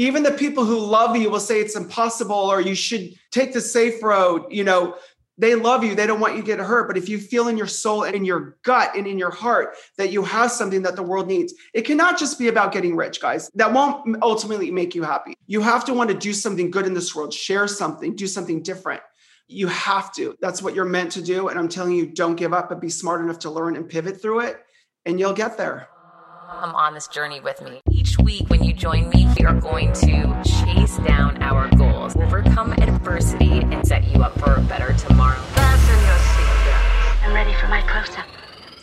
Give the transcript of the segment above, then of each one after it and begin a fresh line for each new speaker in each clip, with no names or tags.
even the people who love you will say it's impossible or you should take the safe road you know. They love you they don't want you to get hurt but if you feel in your soul and in your gut and in your heart that you have something that the world needs it cannot just be about getting rich guys. That won't ultimately make you happy. You have to want to do something good in this world share something do something different. You have to. That's what you're meant to do and i'm telling you don't give up but be smart enough to learn and pivot through it and you'll get there
come on this journey with me. Each week, when you join me, we are going to chase down our goals, overcome adversity, and set you up for a better tomorrow.
Fasten your seatbelts.
I'm ready for my close up.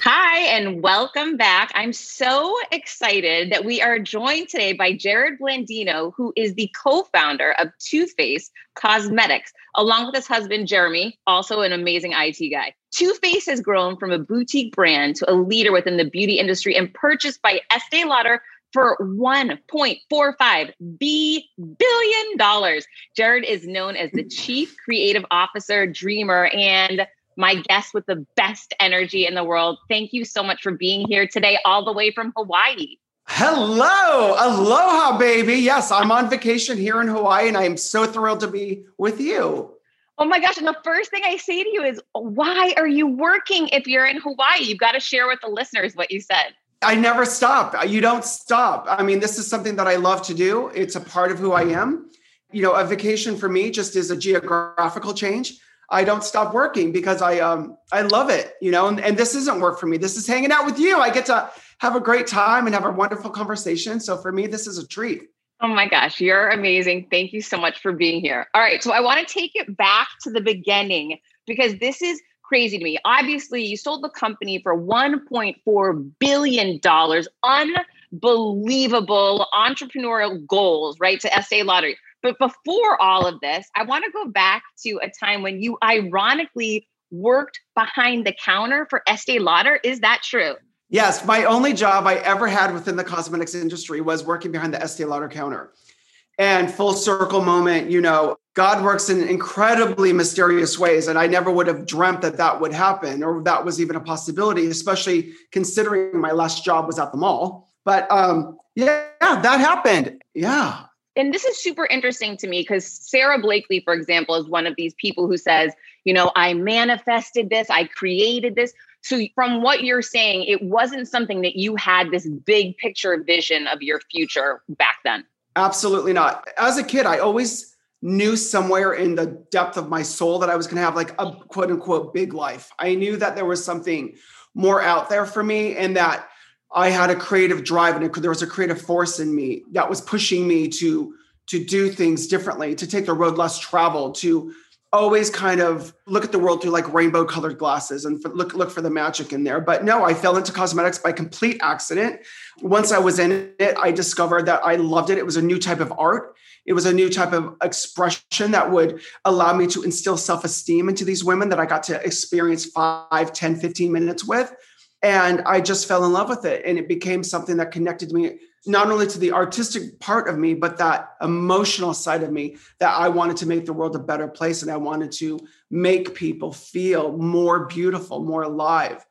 Hi, and welcome back. I'm so excited that we are joined today by Jerrod Blandino, who is the co founder of Too Faced Cosmetics, along with his husband, Jeremy, also an amazing IT guy. Too Faced has grown from a boutique brand to a leader within the beauty industry and purchased by Estee Lauder for 1.45 billion dollars. Jerrod is known as the chief creative officer, dreamer, and my guest with the best energy in the world. Thank you so much for being here today, all the way from Hawaii.
Hello, aloha, baby. Yes, I'm on vacation here in Hawaii, and I am so thrilled to be with you.
Oh my gosh. And the first thing I say to you is, why are you working if you're in Hawaii? You've got to share with the listeners what you said.
I never stop. You don't stop. I mean, this is something that I love to do. It's a part of who I am. You know, a vacation for me just is a geographical change. I don't stop working because I um I love it, you know, and, and this isn't work for me. This is hanging out with you. I get to have a great time and have a wonderful conversation. So for me, this is a treat.
Oh my gosh, you're amazing. Thank you so much for being here. All right, so I want to take it back to the beginning because this is crazy to me. Obviously, you sold the company for 1.4 billion dollars. Unbelievable entrepreneurial goals, right? To Estee Lauder. But before all of this, I want to go back to a time when you ironically worked behind the counter for Estee Lauder. Is that true?
Yes, my only job I ever had within the cosmetics industry was working behind the Estee Lauder counter. And full circle moment, you know, God works in incredibly mysterious ways. And I never would have dreamt that that would happen or that was even a possibility, especially considering my last job was at the mall. But um, yeah, that happened. Yeah
and this is super interesting to me because Sara Blakely, for example, is one of these people who says, you know, I manifested this, I created this. So, from what you're saying, it wasn't something that you had this big picture vision of your future back then.
Absolutely not. As a kid, I always knew somewhere in the depth of my soul that I was going to have like a quote unquote big life. I knew that there was something more out there for me and that I had a creative drive and there was a creative force in me that was pushing me to to do things differently, to take the road less traveled, to always kind of look at the world through like rainbow colored glasses and look look for the magic in there. But no, I fell into cosmetics by complete accident. Once I was in it, I discovered that I loved it. It was a new type of art. It was a new type of expression that would allow me to instill self-esteem into these women that I got to experience 5, 10, 15 minutes with. And I just fell in love with it. And it became something that connected me not only to the artistic part of me, but that emotional side of me that I wanted to make the world a better place. And I wanted to make people feel more beautiful, more alive,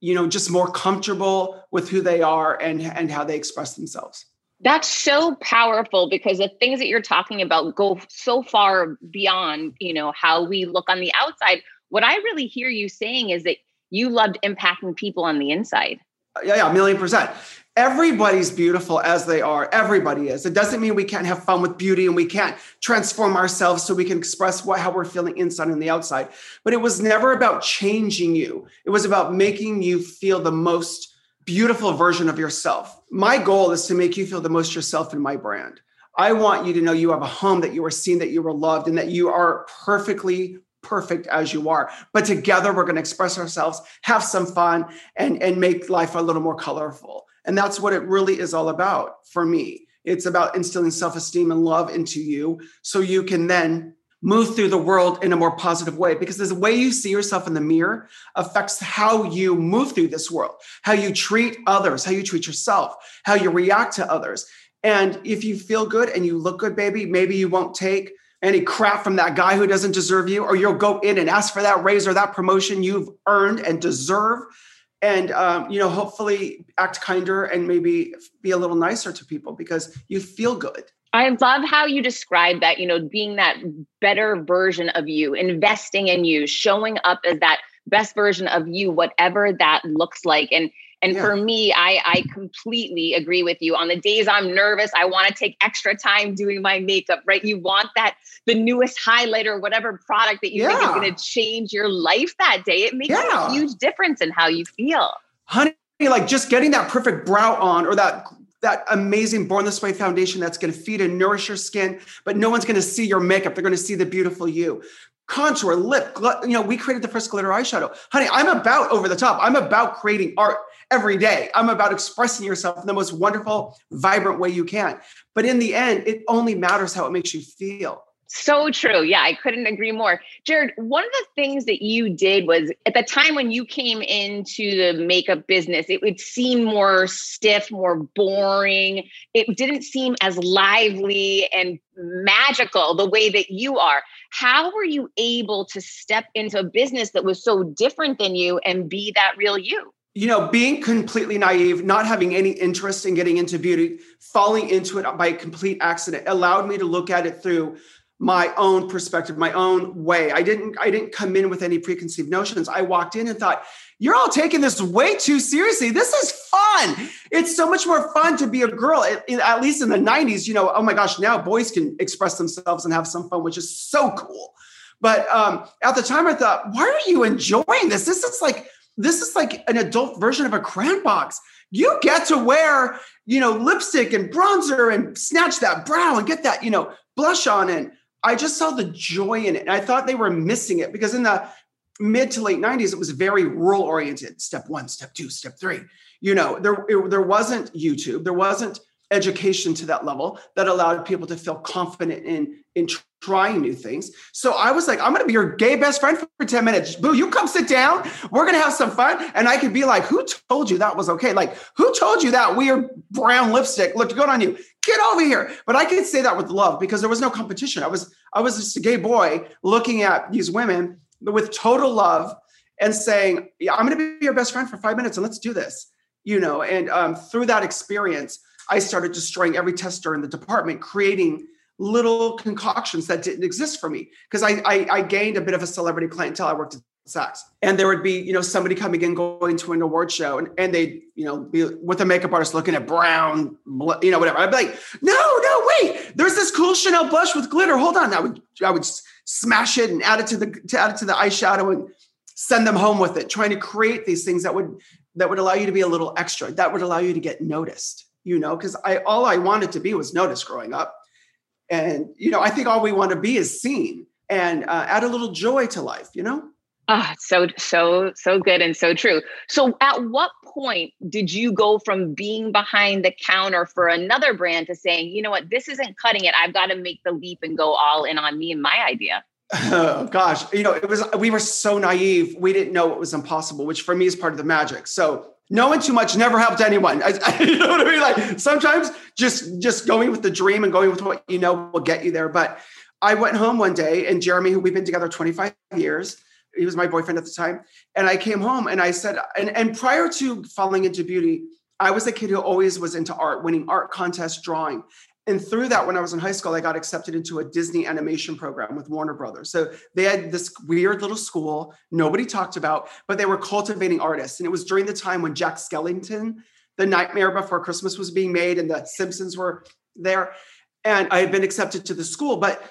you know, just more comfortable with who they are and, and how they express themselves.
That's so powerful because the things that you're talking about go so far beyond, you know, how we look on the outside. What I really hear you saying is that you loved impacting people on the inside.
Yeah, yeah, a million percent. Everybody's beautiful as they are. Everybody is. It doesn't mean we can't have fun with beauty and we can't transform ourselves so we can express what how we're feeling inside and the outside. But it was never about changing you. It was about making you feel the most beautiful version of yourself. My goal is to make you feel the most yourself in my brand. I want you to know you have a home, that you are seen, that you are loved, and that you are perfectly perfect as you are. But together we're going to express ourselves, have some fun, and, and make life a little more colorful. And that's what it really is all about for me. It's about instilling self esteem and love into you so you can then move through the world in a more positive way because the way you see yourself in the mirror affects how you move through this world, how you treat others, how you treat yourself, how you react to others. And if you feel good and you look good, baby, maybe you won't take any crap from that guy who doesn't deserve you, or you'll go in and ask for that raise or that promotion you've earned and deserve. And um, you know, hopefully act kinder and maybe be a little nicer to people because you feel good.
I love how you describe that, you know, being that better version of you, investing in you, showing up as that best version of you, whatever that looks like. And and yeah. for me, I I completely agree with you. On the days I'm nervous, I want to take extra time doing my makeup, right? You want that the newest highlighter, whatever product that you yeah. think is going to change your life that day. It makes yeah. a huge difference in how you feel.
Honey, like just getting that perfect brow on or that that amazing Born This Way foundation that's going to feed and nourish your skin, but no one's going to see your makeup. They're going to see the beautiful you. Contour, lip, gl- you know, we created the first glitter eyeshadow. Honey, I'm about over the top. I'm about creating art every day. I'm about expressing yourself in the most wonderful, vibrant way you can. But in the end, it only matters how it makes you feel.
So true. Yeah, I couldn't agree more. Jerrod, one of the things that you did was at the time when you came into the makeup business, it would seem more stiff, more boring. It didn't seem as lively and magical the way that you are. How were you able to step into a business that was so different than you and be that real you?
You know, being completely naive, not having any interest in getting into beauty, falling into it by complete accident allowed me to look at it through my own perspective, my own way. I didn't I didn't come in with any preconceived notions. I walked in and thought, you're all taking this way too seriously. This is fun. It's so much more fun to be a girl. at least in the 90s, you know, oh my gosh, now boys can express themselves and have some fun, which is so cool. But um, at the time, I thought, why are you enjoying this? This is like this is like an adult version of a crayon box. You get to wear, you know, lipstick and bronzer and snatch that brow and get that, you know, blush on and I just saw the joy in it. And I thought they were missing it because in the mid to late 90s, it was very rural oriented step one, step two, step three. You know, there, it, there wasn't YouTube, there wasn't education to that level that allowed people to feel confident in, in trying new things. So I was like, I'm going to be your gay best friend for 10 minutes. Boo, you come sit down. We're going to have some fun. And I could be like, who told you that was okay? Like, who told you that weird brown lipstick looked good on you? get over here. But I could say that with love because there was no competition. I was I was just a gay boy looking at these women with total love and saying, "Yeah, I'm going to be your best friend for five minutes and let's do this." You know, and um, through that experience, I started destroying every tester in the department, creating little concoctions that didn't exist for me because I, I, I gained a bit of a celebrity clientele. I worked at Saks. And there would be, you know, somebody coming in going to an award show and, and they'd, you know, be with a makeup artist looking at brown, you know, whatever. I'd be like, no, no, wait, there's this cool Chanel blush with glitter. Hold on. I would, I would smash it and add it to the, to add it to the eyeshadow and send them home with it, trying to create these things that would, that would allow you to be a little extra, that would allow you to get noticed, you know, because I, all I wanted to be was noticed growing up. And, you know, I think all we want to be is seen and uh, add a little joy to life, you know?
Ah, oh, so so so good and so true. So at what point did you go from being behind the counter for another brand to saying, you know what, this isn't cutting it. I've got to make the leap and go all in on me and my idea.
Oh gosh, you know, it was we were so naive. We didn't know it was impossible, which for me is part of the magic. So knowing too much never helped anyone. I, I, you know what I mean? Like sometimes just just going with the dream and going with what you know will get you there. But I went home one day, and Jeremy, who we've been together 25 years, he was my boyfriend at the time. And I came home and I said, and, and prior to falling into beauty, I was a kid who always was into art, winning art contests, drawing. And through that, when I was in high school, I got accepted into a Disney animation program with Warner Brothers. So they had this weird little school nobody talked about, but they were cultivating artists. And it was during the time when Jack Skellington, The Nightmare Before Christmas was being made, and the Simpsons were there. And I had been accepted to the school, but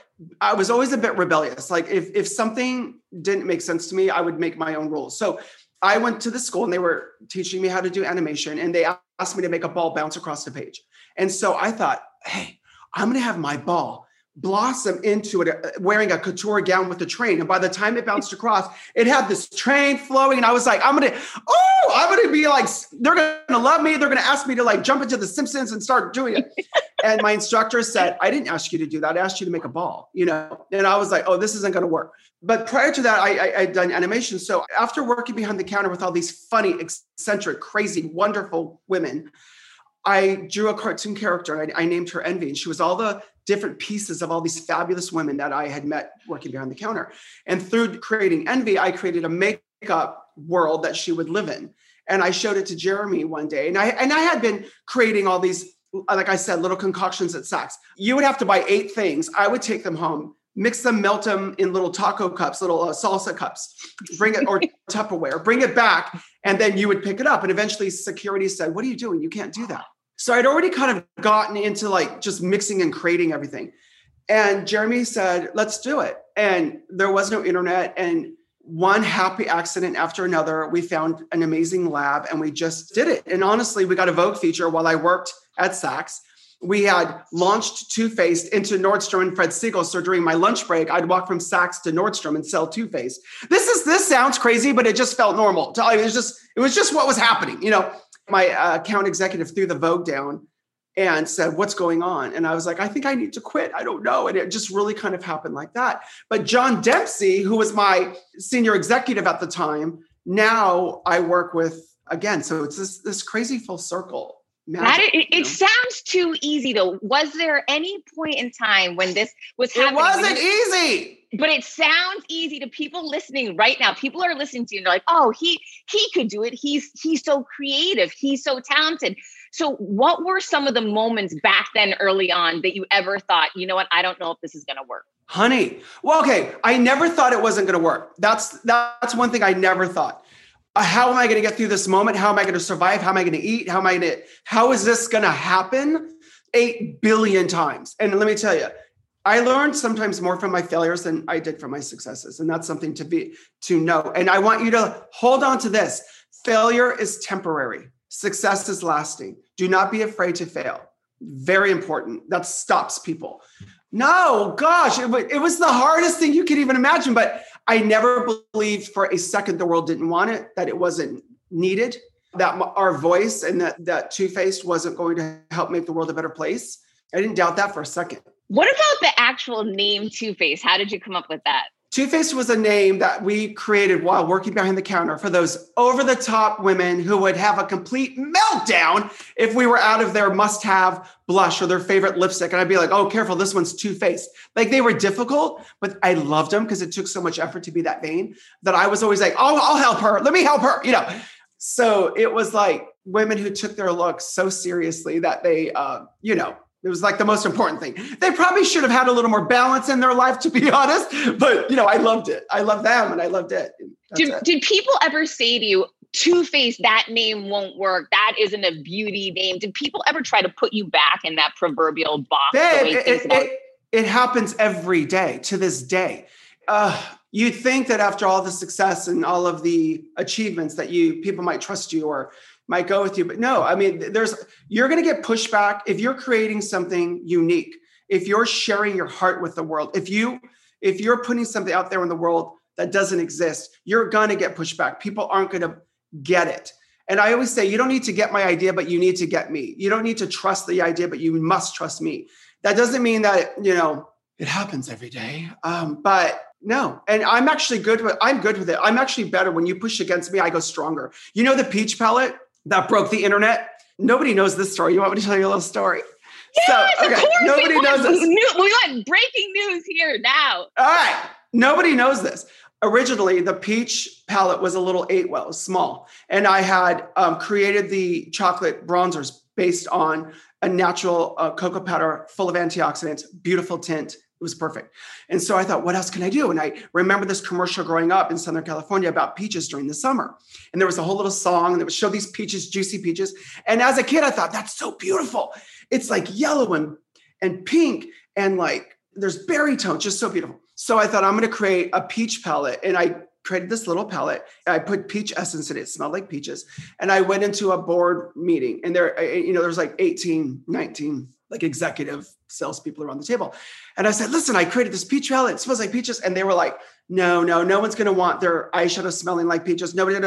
I was always a bit rebellious. Like if if something didn't make sense to me, I would make my own rules. So I went to the school and they were teaching me how to do animation and they asked me to make a ball bounce across the page. And so I thought, hey, I'm going to have my ball blossom into it uh, wearing a couture gown with a train. And by the time it bounced across it had this train flowing. And i was like i'm gonna oh i'm gonna be like they're gonna love me. They're gonna ask me to like jump into the simpsons and start doing it. And my instructor said i didn't ask you to do that. I asked you to make a ball you know? And i was like oh this isn't gonna work. But prior to that i, I i'd done animation. So after working behind the counter with all these funny eccentric crazy wonderful women I drew a cartoon character and I, I, named her Envy. And she was all the different pieces of all these fabulous women that I had met working behind the counter. And through creating Envy, I created a makeup world that she would live in. And I showed it to Jeremy one day. And I and I had been creating all these like I said, little concoctions at Saks. You would have to buy eight things. I would take them home, mix them, melt them in little taco cups, little uh, salsa cups, bring it or Tupperware, bring it back, and then you would pick it up. And eventually, security said, "What are you doing? You can't do that." So I'd already kind of gotten into like just mixing and creating everything. And Jeremy said, "Let's do it." And there was no internet, and one happy accident after another, we found an amazing lab and we just did it. And honestly, we got a Vogue feature while I worked at Saks. We had launched Too Faced into Nordstrom and Fred Segal. So during my lunch break, I'd walk from Saks to Nordstrom and sell Too Faced. This is this sounds crazy, but it just felt normal. It was just it was just what was happening. You know, my uh, account executive threw the Vogue down and said, What's going on? And I was like, I think I need to quit. I don't know. And it just really kind of happened like that. But John Dempsey, who was my senior executive at the time, now I work with again. So it's this, this crazy full circle.
Magic, that, it, it sounds too easy though. Was there any point in time when this was happening?
It wasn't easy.
But it sounds easy to people listening right now. People are listening to you and they're like, oh, he he could do it. He's he's so creative. He's so talented. So, what were some of the moments back then early on that you ever thought, you know what, I don't know if this is going to work?
Honey, well, okay, I never thought it wasn't going to work. That's that's one thing I never thought. Uh, how am I going to get through this moment? How am I going to survive? How am I going to eat? How am I going to? How is this going to happen? Eight billion times. And let me tell you, I learned sometimes more from my failures than I did from my successes, and that's something to be to know. And I want you to hold on to this: failure is temporary. Success is lasting. Do not be afraid to fail. Very important. That stops people. No, gosh, it, it was the hardest thing you could even imagine. But I never believed for a second the world didn't want it, that it wasn't needed, that our voice and that, that Too Faced wasn't going to help make the world a better place. I didn't doubt that for a second.
What about the actual name Two Face? How did you come up with that?
Too Faced was a name that we created while working behind the counter for those over the top women who would have a complete meltdown if we were out of their must have blush or their favorite lipstick. And I'd be like, oh, careful, this one's Two Faced. Like they were difficult, but I loved them because it took so much effort to be that vain that I was always like, oh, I'll help her. Let me help her, you know. So it was like women who took their looks so seriously that they, uh, you know, it was like the most important thing. They probably should have had a little more balance in their life, to be honest. But you know, I loved it. I loved them, and I loved it.
Did, it. did people ever say to you, Two Face, that name won't work. That isn't a beauty name. Did people ever try to put you back in that proverbial box?
Babe, it, it, it, happens every day to this day. Uh, you'd think that after all the success and all of the achievements that you people might trust you or might go with you. But no, I mean, there's you're going to get pushback if you're creating something unique. If you're sharing your heart with the world, if you if you're putting something out there in the world that doesn't exist, you're going to get pushback. People aren't going to get it. And I always say, you don't need to get my idea, but you need to get me. You don't need to trust the idea, but you must trust me. That doesn't mean that you know it happens every day. Um, but no, and I'm actually good with. I'm good with it. I'm actually better when you push against me. I go stronger. You know the peach palette that broke the internet. Nobody knows this story. You want me to tell you a little story?
Yes, so, okay. of course. Nobody we knows this. New, we want breaking news here now.
All right. Nobody knows this. Originally, the peach palette was a little eight well, small, and I had um, created the chocolate bronzers based on a natural uh, cocoa powder full of antioxidants, beautiful tint, it was perfect. And so I thought, what else can I do? And I remember this commercial growing up in Southern California about peaches during the summer. And there was a whole little song it would show these peaches, juicy peaches. And as a kid, I thought, that's so beautiful. It's like yellow and, and pink and like there's berry tone, just so beautiful. So I thought, I'm going to create a peach palette. And I created this little palette. I put peach essence in it. It smelled like peaches. And I went into a board meeting and there, you know, there was like 18, 19 like executive salespeople around the table. And I said, listen, I created this peach palette. It smells like peaches. And they were like, no, no, no one's going to want their eyeshadow smelling like peaches. Nobody.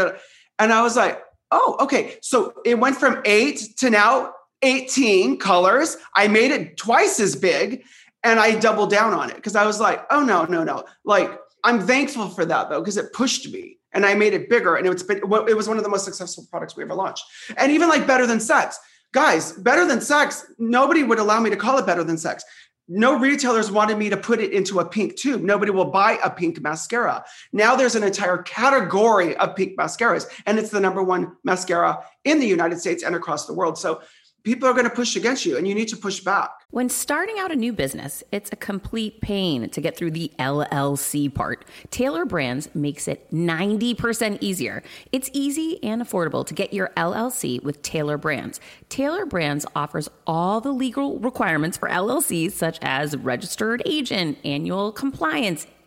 And I was like, oh, okay. So it went from eight to now 18 colors. I made it twice as big and I doubled down on it because I was like, oh, no, no, no. Like, I'm thankful for that though, because it pushed me and I made it bigger. And it's been, it was one of the most successful products we ever launched. And even like better than sex guys, better than sex, nobody would allow me to call it better than sex. No retailers wanted me to put it into a pink tube. Nobody will buy a pink mascara. Now there's an entire category of pink mascaras, and it's the number one mascara in the United States and across the world. So people are going to push against you and you need to push back.
When starting out a new business, it's a complete pain to get through the LLC part. Tailor Brands makes it 90% easier. It's easy and affordable to get your LLC with Tailor Brands. Taylor Brands offers all the legal requirements for LLCs, such as registered agent, annual compliance,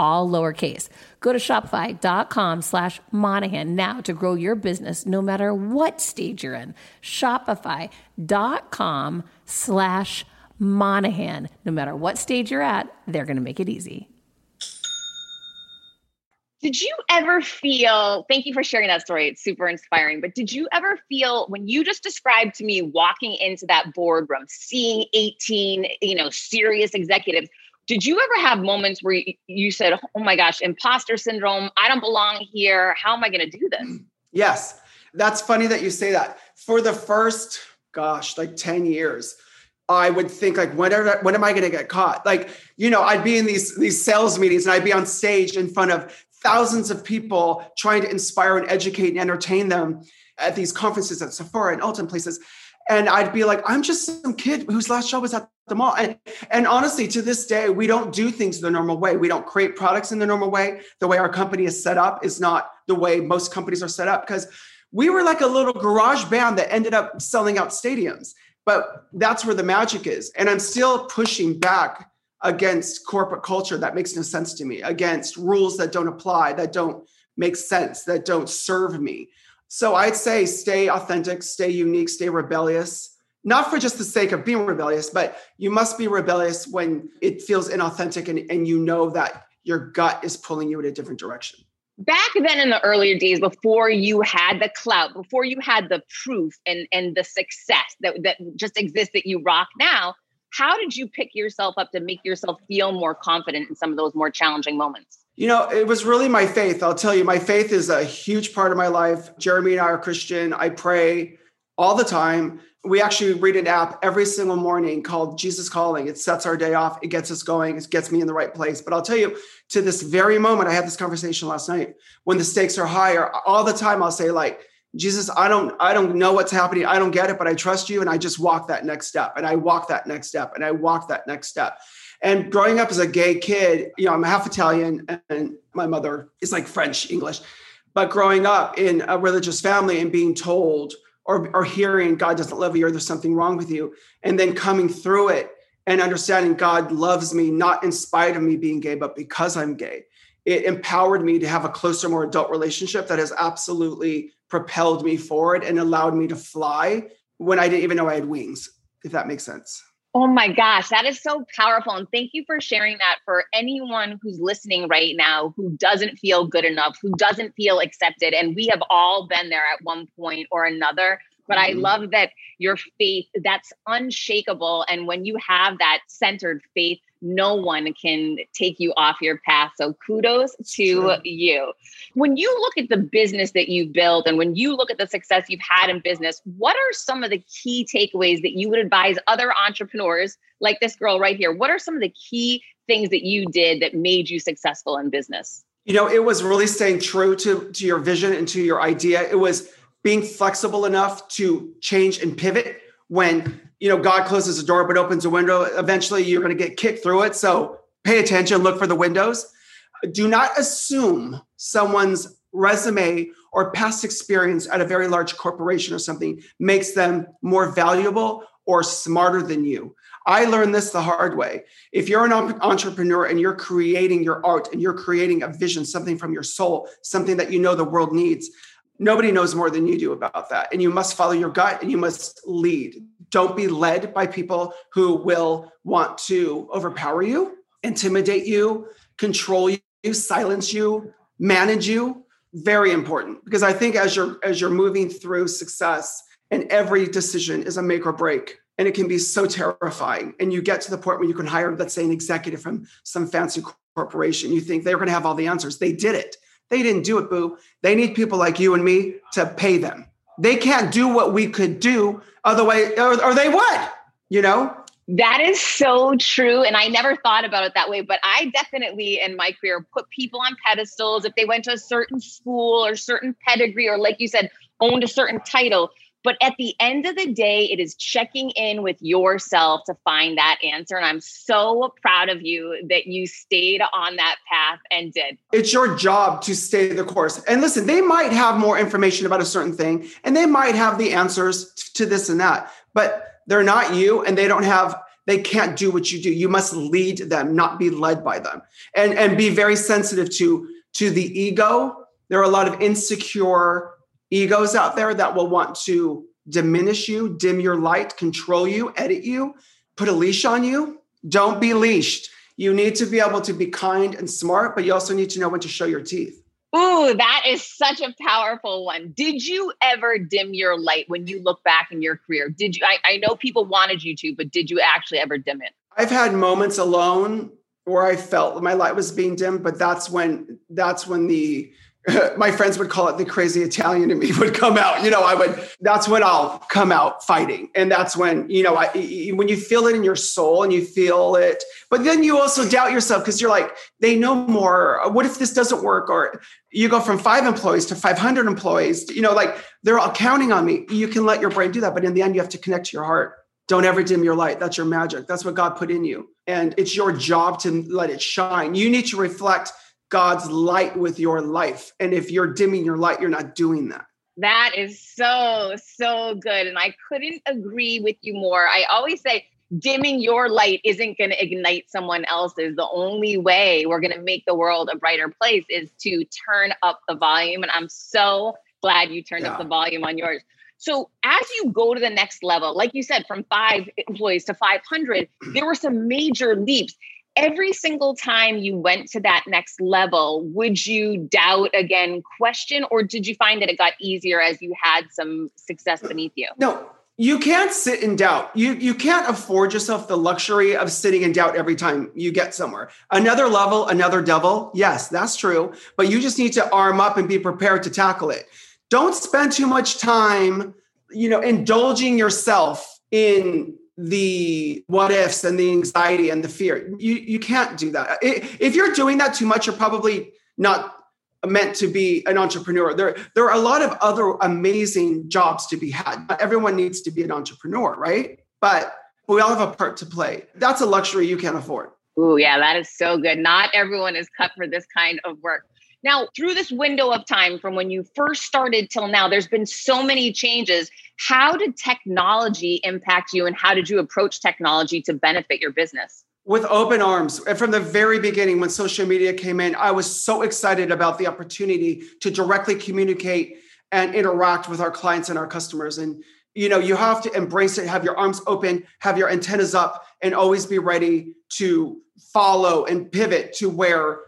all lowercase. Go to shopify.com slash Monahan now to grow your business no matter what stage you're in. Shopify.com slash Monahan. No matter what stage you're at, they're going to make it easy.
Did you ever feel, thank you for sharing that story. It's super inspiring. But did you ever feel when you just described to me walking into that boardroom, seeing 18, you know, serious executives, did you ever have moments where you said, "Oh my gosh, imposter syndrome, I don't belong here. How am I going to do this?"
Yes. That's funny that you say that. For the first gosh, like 10 years, I would think like when are, when am I going to get caught? Like, you know, I'd be in these these sales meetings and I'd be on stage in front of thousands of people trying to inspire and educate and entertain them at these conferences at Sephora and Ulta places. And I'd be like, I'm just some kid whose last job was at the mall. And, and honestly, to this day, we don't do things the normal way. We don't create products in the normal way. The way our company is set up is not the way most companies are set up because we were like a little garage band that ended up selling out stadiums. But that's where the magic is. And I'm still pushing back against corporate culture that makes no sense to me, against rules that don't apply, that don't make sense, that don't serve me. So I'd say stay authentic, stay unique, stay rebellious, not for just the sake of being rebellious, but you must be rebellious when it feels inauthentic and, and you know that your gut is pulling you in a different direction.
Back then in the earlier days, before you had the clout, before you had the proof and, and the success that, that just exists that you rock now, how did you pick yourself up to make yourself feel more confident in some of those more challenging moments?
You know, it was really my faith. I'll tell you, my faith is a huge part of my life. Jeremy and I are Christian. I pray all the time. We actually read an app every single morning called Jesus Calling. It sets our day off, it gets us going, it gets me in the right place. But I'll tell you, to this very moment, I had this conversation last night when the stakes are higher, all the time I'll say, like, Jesus, I don't, I don't know what's happening. I don't get it, but I trust you. And I just walk that next step. And I walk that next step. And I walk that next step. And growing up as a gay kid, you know, I'm half Italian and my mother is like French, English. But growing up in a religious family and being told or, or hearing God doesn't love you or there's something wrong with you, and then coming through it and understanding God loves me, not in spite of me being gay, but because I'm gay, it empowered me to have a closer, more adult relationship that has absolutely propelled me forward and allowed me to fly when I didn't even know I had wings, if that makes sense.
Oh my gosh, that is so powerful. And thank you for sharing that for anyone who's listening right now who doesn't feel good enough, who doesn't feel accepted. And we have all been there at one point or another. But mm-hmm. I love that your faith, that's unshakable. And when you have that centered faith, no one can take you off your path. So kudos to you. When you look at the business that you've built and when you look at the success you've had in business, what are some of the key takeaways that you would advise other entrepreneurs like this girl right here? What are some of the key things that you did that made you successful in business?
You know, it was really staying true to, to your vision and to your idea. It was being flexible enough to change and pivot when you know god closes a door but opens a window eventually you're going to get kicked through it so pay attention look for the windows do not assume someone's resume or past experience at a very large corporation or something makes them more valuable or smarter than you i learned this the hard way if you're an entrepreneur and you're creating your art and you're creating a vision something from your soul something that you know the world needs Nobody knows more than you do about that. And you must follow your gut and you must lead. Don't be led by people who will want to overpower you, intimidate you, control you, silence you, manage you. Very important because I think as you're as you're moving through success and every decision is a make or break and it can be so terrifying and you get to the point where you can hire let's say an executive from some fancy corporation you think they're going to have all the answers they did it they didn't do it, boo. They need people like you and me to pay them. They can't do what we could do otherwise, or, or they would, you know?
That is so true. And I never thought about it that way, but I definitely in my career put people on pedestals if they went to a certain school or certain pedigree, or like you said, owned a certain title. But at the end of the day, it is checking in with yourself to find that answer. And I'm so proud of you that you stayed on that path and did.
It's your job to stay the course. And listen, they might have more information about a certain thing and they might have the answers to this and that, but they're not you and they don't have they can't do what you do you must lead them not be led by them and and be very sensitive to to the ego there are a lot of insecure egos out there that will want to diminish you, dim your light, control you, edit you, put a leash on you. Don't be leashed. You need to be able to be kind and smart, but you also need to know when to show your teeth.
Ooh, that is such a powerful one. Did you ever dim your light when you look back in your career? Did you? I, I know people wanted you to, but did you actually ever dim it?
I've had moments alone where I felt my light was being dimmed, but that's when that's when the my friends would call it the crazy Italian in me would come out. You know, I would, that's when I'll come out fighting. And that's when, you know, I, when you feel it in your soul and you feel it, but then you also doubt yourself because you're like, they know more. What if this doesn't work? Or you go from five employees to 500 employees, you know, like they're all counting on me. You can let your brain do that. But in the end, you have to connect to your heart. Don't ever dim your light. That's your magic. That's what God put in you. And it's your job to let it shine. You need to reflect God's light with your life. And if you're dimming your light, you're not doing that.
That is so, so good. And I couldn't agree with you more. I always say, dimming your light isn't going to ignite someone else's. The only way we're going to make the world a brighter place is to turn up the volume. And I'm so glad you turned yeah. up the volume on yours. So as you go to the next level, like you said, from five employees to 500, there were some major leaps every single time you went to that next level, would you doubt again, question, or did you find that it got easier as you had some success beneath you?
No, you can't sit in doubt. You you can't afford yourself the luxury of sitting in doubt every time you get somewhere. Another level, another devil. Yes, that's true, but you just need to arm up and be prepared to tackle it. Don't spend too much time you know, indulging yourself in the what ifs and the anxiety and the fear. You you can't do that. If you're doing that too much, you're probably not meant to be an entrepreneur. There, there are a lot of other amazing jobs to be had. Not everyone needs to be an entrepreneur, right? But we all have a part to play. That's a luxury you can't afford.
Oh, yeah, that is so good. Not everyone is cut for this kind of work. Now, through this window of time from when you first started till now, there's been so many changes. How did technology impact you and how did you approach technology to benefit your business?
With open arms. And from the very beginning, when social media came in, I was so excited about the opportunity to directly communicate and interact with our clients and our customers. And you know, you have to embrace it, have your arms open, have your antennas up, and always be ready to follow and pivot to where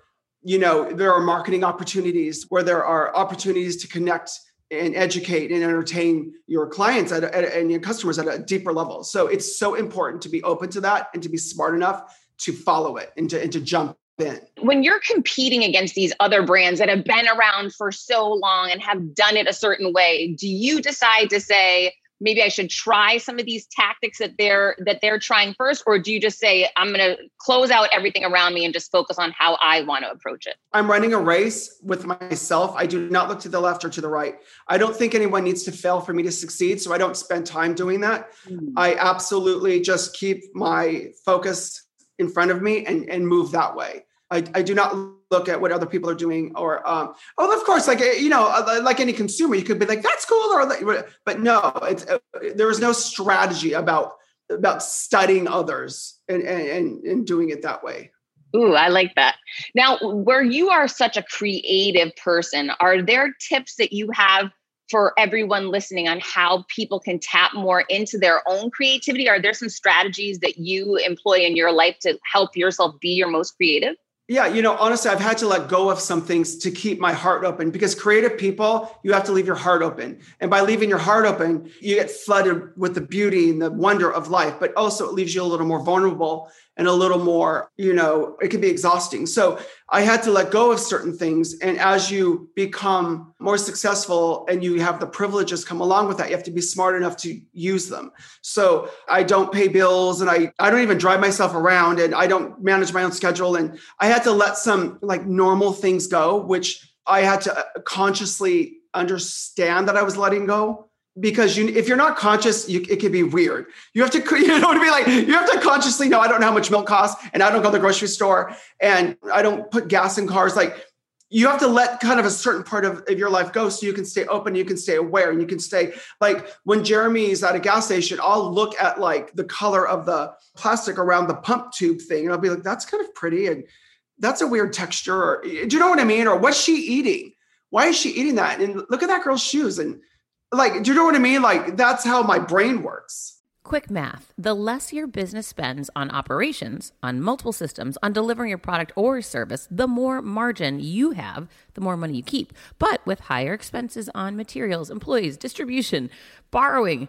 you know there are marketing opportunities where there are opportunities to connect and educate and entertain your clients at, at, and your customers at a deeper level. So it's so important to be open to that and to be smart enough to follow it and to, and to jump in.
When you're competing against these other brands that have been around for so long and have done it a certain way do you decide to say maybe I should try some of these tactics that they're that they're trying first or do you just say I'm going to close out everything around me and just focus on how I want to approach it?
I'm running a race with myself. I do not look to the left or to the right. I don't think anyone needs to fail for me to succeed, so I don't spend time doing that. Mm. I absolutely just keep my focus in front of me and and move that way. I, I do not look at what other people are doing or um, oh of course like you know uh, like any consumer you could be like that's cool or but no it's uh, there is no strategy about about studying others and and and doing it that way
Ooh, I like that. Now, where you are such a creative person, are there tips that you have for everyone listening on how people can tap more into their own creativity? Are there some strategies that you employ in your life to help yourself be your most creative?
Yeah, you know, honestly, I've had to let go of some things to keep my heart open because creative people, you have to leave your heart open. And by leaving your heart open, you get flooded with the beauty and the wonder of life, but also it leaves you a little more vulnerable and a little more, you know, it can be exhausting. So I had to let go of certain things. And as you become more successful and you have the privileges come along with that, you have to be smart enough to use them. So I don't pay bills and I, I don't even drive myself around and I don't manage my own schedule. And I had to let some like normal things go, which I had to uh, consciously understand that I was letting go because you if you're not conscious you, it can be weird. You have to you know what i mean? Like you have to consciously know i don't know how much milk costs and i don't go to the grocery store and i don't put gas in cars. Like you have to let kind of a certain part of, of your life go so you can stay open you can stay aware and you can stay like when jeremy's at a gas station i'll look at like the color of the plastic around the pump tube thing and i'll be like that's kind of pretty and that's a weird texture or, do you know what i mean? Or what's she eating? Why is she eating that? And look at that girl's shoes and like, do you know what I mean? Like, that's how my brain works.
Quick math the less your business spends on operations, on multiple systems, on delivering your product or service, the more margin you have, the more money you keep. But with higher expenses on materials, employees, distribution, borrowing,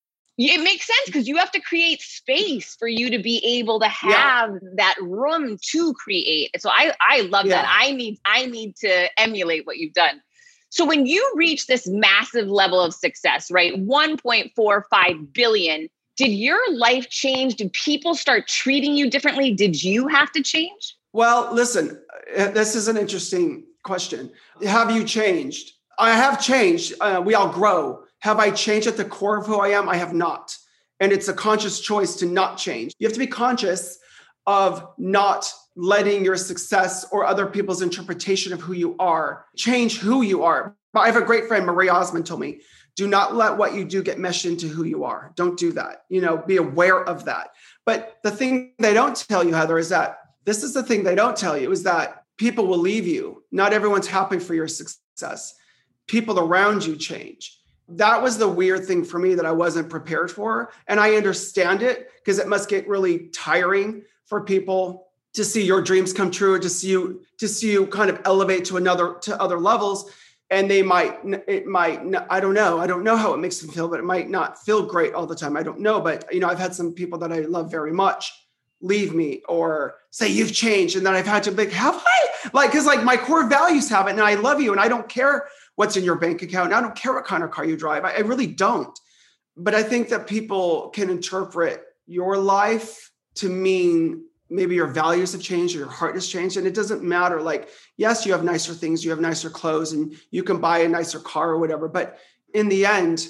It makes sense because you have to create space for you to be able to have yeah. that room to create. So I I love yeah. that. I need I need to emulate what you've done. So when you reach this massive level of success, right? 1.45 billion, did your life change? Did people start treating you differently? Did you have to change?
Well, listen, uh, this is an interesting question. Have you changed? I have changed. Uh, we all grow. Have I changed at the core of who I am? I have not. And it's a conscious choice to not change. You have to be conscious of not letting your success or other people's interpretation of who you are change who you are. I have a great friend, Marie Osmond, told me, do not let what you do get meshed into who you are. Don't do that. You know, be aware of that. But the thing they don't tell you, Heather, is that this is the thing they don't tell you is that people will leave you. Not everyone's happy for your success. People around you change that was the weird thing for me that I wasn't prepared for. And I understand it because it must get really tiring for people to see your dreams come true, to see you, to see you kind of elevate to another, to other levels. And they might, it might, I don't know. I don't know how it makes them feel, but it might not feel great all the time. I don't know. But, you know, I've had some people that I love very much leave me or say you've changed. And then I've had to be like, have I? Like, cause like my core values have it and I love you and I don't care what's in your bank account. And I don't care what kind of car you drive. I, I really don't. But I think that people can interpret your life to mean maybe your values have changed or your heart has changed and it doesn't matter like yes you have nicer things you have nicer clothes and you can buy a nicer car or whatever but in the end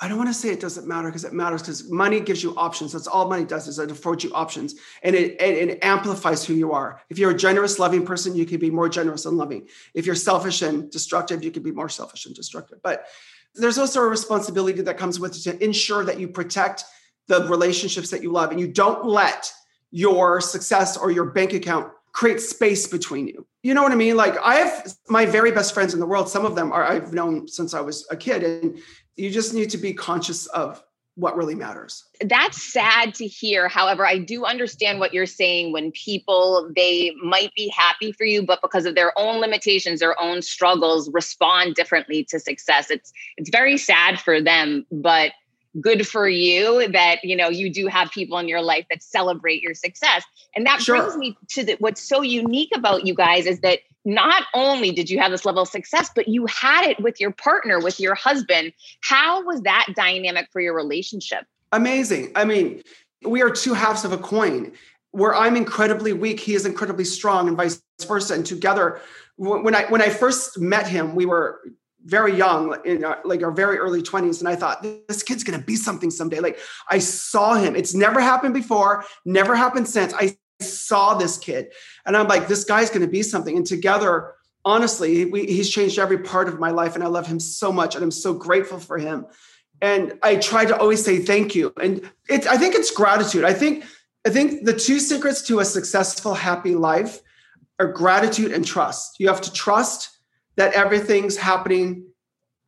I don't want to say it doesn't matter because it matters because money gives you options. That's all money does is it affords you options and it, it, it, amplifies who you are. If you're a generous, loving person, you can be more generous and loving. If you're selfish and destructive, you can be more selfish and destructive. But there's also a responsibility that comes with it to ensure that you protect the relationships that you love and you don't let your success or your bank account create space between you. You know what I mean? Like I have my very best friends in the world. Some of them are I've known since I was a kid and you just need to be conscious of what really matters.
That's sad to hear. However, I do understand what you're saying when people they might be happy for you but because of their own limitations, their own struggles respond differently to success. It's it's very sad for them, but good for you that you know you do have people in your life that celebrate your success and that sure. brings me to the, what's so unique about you guys is that not only did you have this level of success but you had it with your partner with your husband how was that dynamic for your relationship
amazing i mean we are two halves of a coin where i'm incredibly weak he is incredibly strong and vice versa and together when i when i first met him we were very young, in our, like our very early 20s. And I thought, this kid's to be something someday. Like I saw him. It's never happened before, never happened since. I saw this kid. And I'm like, this guy's going to be something. And together, honestly, we, he's changed every part of my life. And I love him so much. And I'm so grateful for him. And I try to always say thank you. And it's, I think it's gratitude. I think, I think the two secrets to a successful, happy life are gratitude and trust. You have to trust that everything's happening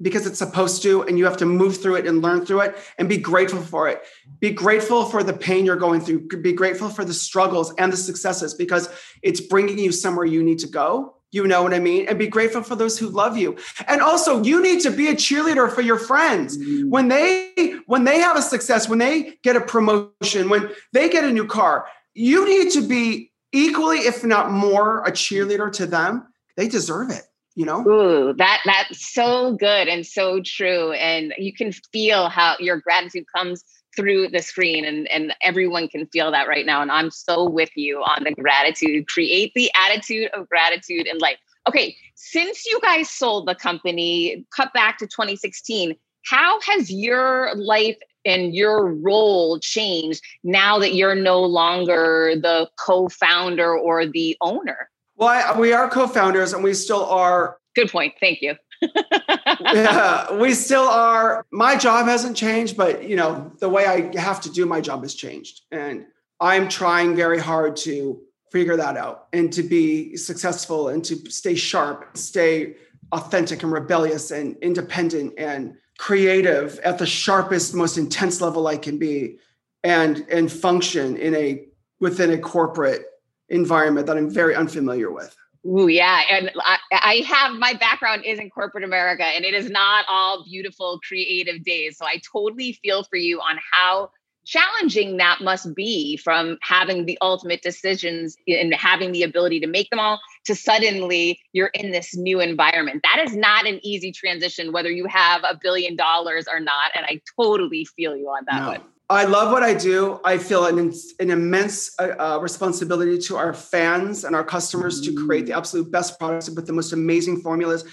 because it's supposed to and you have to move through it and learn through it and be grateful for it be grateful for the pain you're going through be grateful for the struggles and the successes because it's bringing you somewhere you need to go You know what I mean? And be grateful for those who love you. And also, you need to be a cheerleader for your friends. Mm. When they when they have a success, when they get a promotion, when they get a new car, you need to be equally, if not more, a cheerleader to them. They deserve it you know?
Ooh, that that's so good and so true and you can feel how your gratitude comes through the screen and and everyone can feel that right now and i'm so with you on the gratitude. Create the attitude of gratitude in life. Okay since you guys sold the company cut back to 2016 how has your life and your role changed now that you're no longer the co-founder or the owner
well I, we are co-founders and we still are
good point thank you
yeah, we still are. My job hasn't changed, but you know, the way I have to do my job has changed. And I'm trying very hard to figure that out and to be successful and to stay sharp, stay authentic and rebellious and independent and creative at the sharpest, most intense level I can be and and function in a within a corporate environment that I'm very unfamiliar with.
Ooh, yeah. And I, I, have my background is in corporate America and it is not all beautiful, creative days. So I totally feel for you on how challenging that must be from having the ultimate decisions and having the ability to make them all to suddenly you're in this new environment. That is not an easy transition, whether you have a billion dollars or not. And I totally feel you on that no. one.
I love what I do. I feel an, an immense uh, uh, responsibility to our fans and our customers to create the absolute best products with the most amazing formulas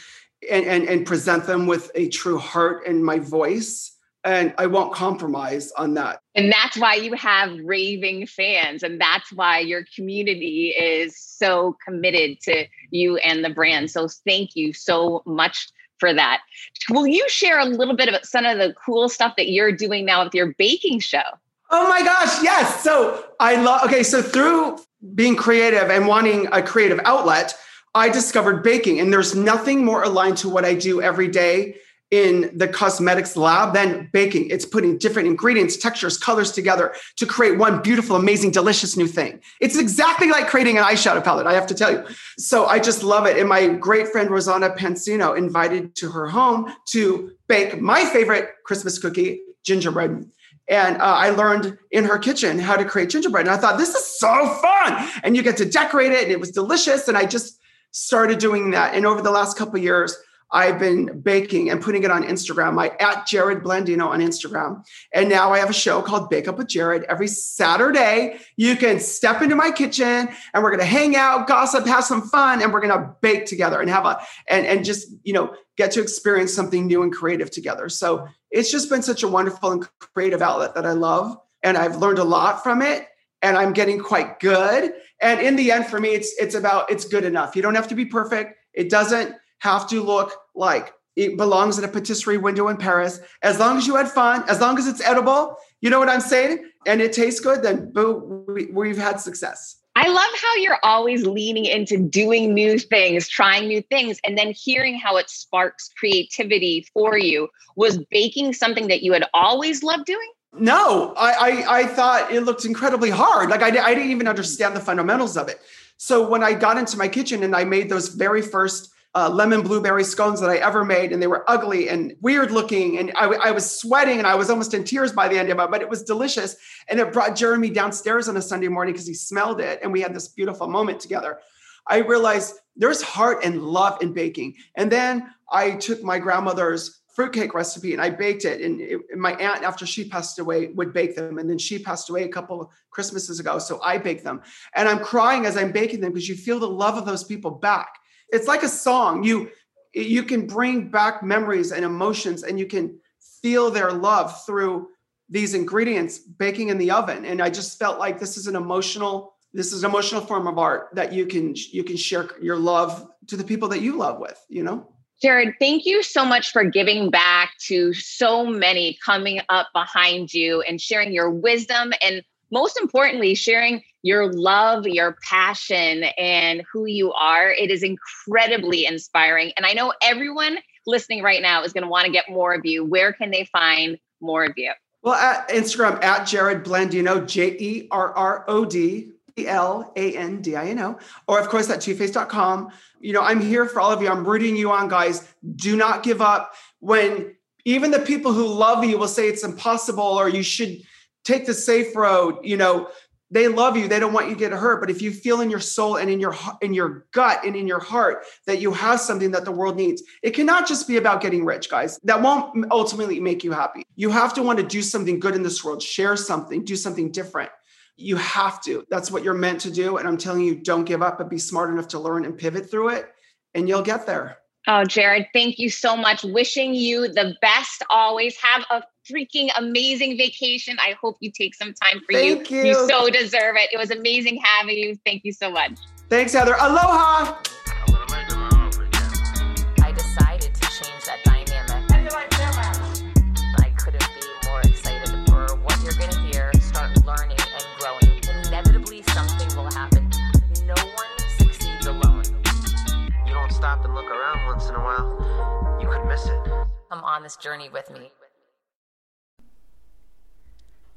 and, and, and present them with a true heart and my voice. And I won't compromise on that.
And that's why you have raving fans. And that's why your community is so committed to you and the brand. So thank you so much for that. Will you share a little bit about some of the cool stuff that you're doing now with your baking show?
Oh my gosh, yes. So I love, okay, so through being creative and wanting a creative outlet, I discovered baking, and there's nothing more aligned to what I do every day in the cosmetics lab than baking. It's putting different ingredients, textures, colors together to create one beautiful, amazing, delicious new thing. It's exactly like creating an eyeshadow palette, I have to tell you. So I just love it. And my great friend Rosanna Pansino invited to her home to bake my favorite Christmas cookie, gingerbread. And uh, I learned in her kitchen how to create gingerbread. And I thought, this is so fun. And you get to decorate it, and it was delicious. And I just started doing that. And over the last couple years, I've been baking and putting it on Instagram, my at Jerrod Blandino on Instagram. And now I have a show called Bake Up with Jerrod. Every Saturday, you can step into my kitchen and we're gonna hang out, gossip, have some fun, and we're gonna bake together and have a and, and just you know get to experience something new and creative together. So it's just been such a wonderful and creative outlet that I love. And I've learned a lot from it. And I'm getting quite good. And in the end, for me, it's it's about it's good enough. You don't have to be perfect. It doesn't have to look like it belongs in a patisserie window in Paris. As long as you had fun, as long as it's edible, you know what I'm saying? And it tastes good, then boom, we, have had success.
I love how you're always leaning into doing new things, trying new things, and then hearing how it sparks creativity for you. Was baking something that you had always loved doing?
No, I, I, I thought it looked incredibly hard. Like I, I didn't even understand the fundamentals of it. So when I got into my kitchen and I made those very first uh, lemon blueberry scones that I ever made, and they were ugly and weird looking, and I, was sweating and I was almost in tears by the end of it, but it was delicious. And it brought Jeremy downstairs on a Sunday morning because he smelled it, and we had this beautiful moment together. I realized there's heart and love in baking. And then I took my grandmother's fruitcake recipe and I baked it. And, it, my aunt, after she passed away, would bake them. And then she passed away a couple of Christmases ago. So I baked them. And I'm crying as I'm baking them because you feel the love of those people back it's like a song. You you can bring back memories and emotions and you can feel their love through these ingredients baking in the oven. And i just felt like this is an emotional this is an emotional form of art that you can you can share your love to the people that you love with you know?
Jerrod, thank you so much for giving back to so many coming up behind you and sharing your wisdom and most importantly, sharing your love, your passion, and who you are. It is incredibly inspiring. And I know everyone listening right now is going to want to get more of you. Where can they find more of you?
Well, at Instagram, at Jerrod Blandino, J E R R O D L A N D I N O, or of course at toofaced.com. You know, I'm here for all of you. I'm rooting you on, guys. Do not give up. When even the people who love you will say it's impossible or you should take the safe road, you know, they love you they don't want you to get hurt but if you feel in your soul and in your in your gut and in your heart that you have something that the world needs it cannot just be about getting rich guys. That won't ultimately make you happy. You have to want to do something good in this world share something do something different. You have to. That's what you're meant to do and i'm telling you don't give up but be smart enough to learn and pivot through it and you'll get there.
Oh, Jerrod, thank you so much. Wishing you the best always. Have a freaking amazing vacation. I hope you take some time for
Thank
you.
you.
You so deserve it. It was amazing having you. Thank you so much.
thanks heather aloha
I decided to change that dynamic. I couldn't be more excited for what you're going to hear, start learning and growing. Inevitably, something will happen. No one succeeds alone.
you don't stop and look around once in a while, you could miss it.
Come on this journey with me.